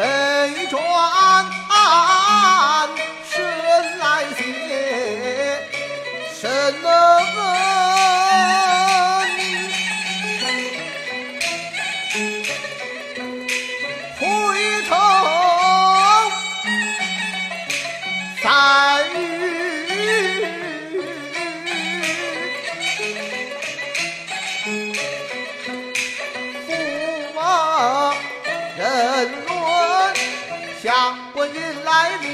北转，身来写神恩，回头再。迎来明，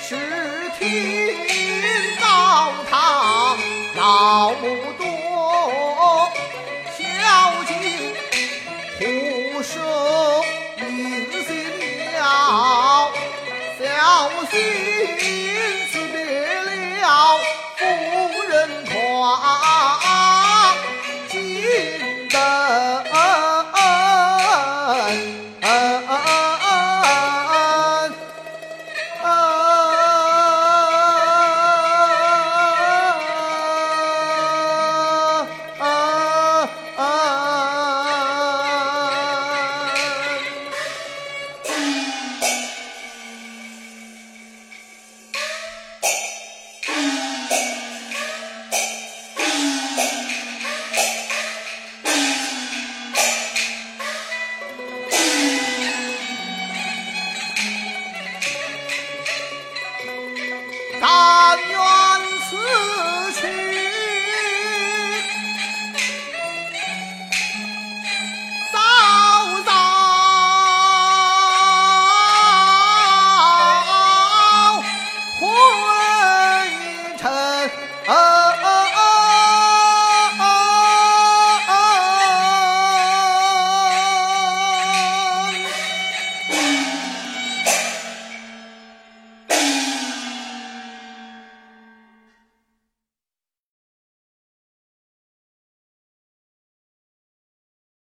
十厅高堂，老母多孝敬，不寿临行了，小心。但愿此。